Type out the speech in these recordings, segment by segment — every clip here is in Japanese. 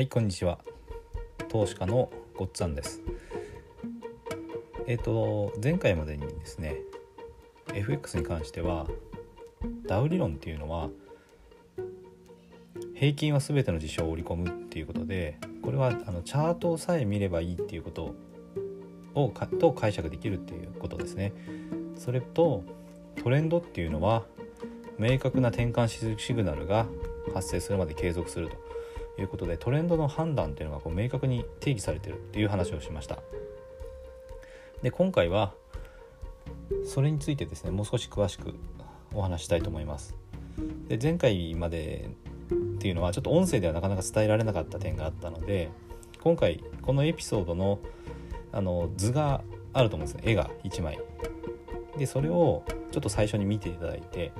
はいこんにちは。投資家のごっつぁんです。えっ、ー、と前回までにですね FX に関してはダウ理論っていうのは平均は全ての事象を織り込むっていうことでこれはあのチャートさえ見ればいいっていうことをかと解釈できるっていうことですね。それとトレンドっていうのは明確な転換シグナルが発生するまで継続すると。いうことでトレンドの判断っていうのがこう明確に定義されてるっていう話をしました。で今回はそれについてですねもう少し詳しくお話したいと思います。で前回までっていうのはちょっと音声ではなかなか伝えられなかった点があったので今回このエピソードのあの図があると思うんですね。絵が1枚。でそれをちょっと最初に見ていただいて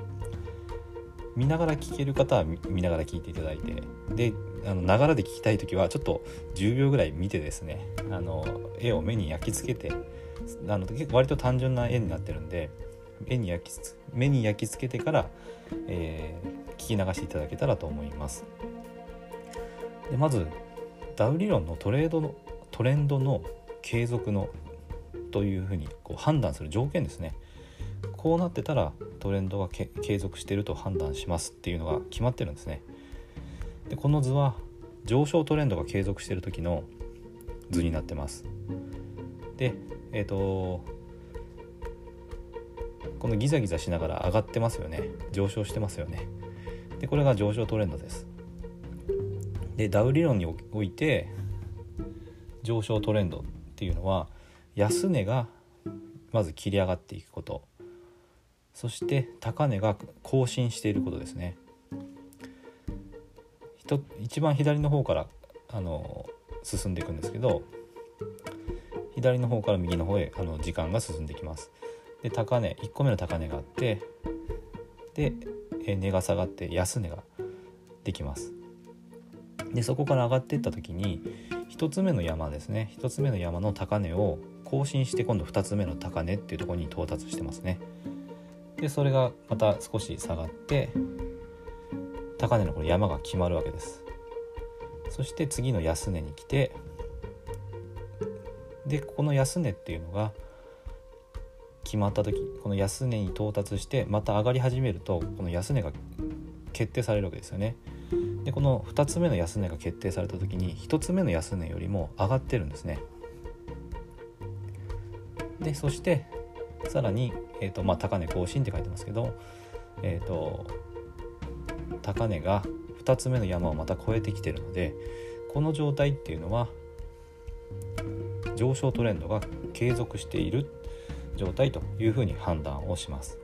見ながら聞ける方は見ながら聞いていただいてであのながらで聞きたい時はちょっと10秒ぐらい見てですねあの絵を目に焼き付けてあの割と単純な絵になってるんで目に焼き目に焼き付けてから、えー、聞き流していただけたらと思います。でまずダウ理論のトレードのトレンドの継続のというふうにこう判断する条件ですね。こうなってたらトレンドが継続していると判断しますっていうのが決まってるんですね。でこの図は上昇トレンドが継続している時の図になってます。で、えっ、ー、とこのギザギザしながら上がってますよね上昇してますよねでこれが上昇トレンドですでダウ理論において上昇トレンドっていうのは安値がまず切り上がっていくことそして高値が更新していることですね。一番左の方からあの進んでいくんですけど左の方から右の方へあの時間が進んできます。で高値1個目の高値があってで値が下がって安値ができます。でそこから上がっていった時に1つ目の山ですね。1つ目の山の高値を更新して今度2つ目の高値っていうところに到達してますね。でそれがまた少し下がって高値のこの山が決まるわけです。そして次の安値に来てでここの安値っていうのが決まった時この安値に到達してまた上がり始めるとこの安値が決定されるわけですよね。でこの2つ目の安値が決定された時に1つ目の安値よりも上がってるんですね。でそしてさらに、えーとまあ、高値更新って書いてますけど、えーと、高値が2つ目の山をまた越えてきてるのでこの状態っていうのは上昇トレンドが継続している状態というふうに判断をします。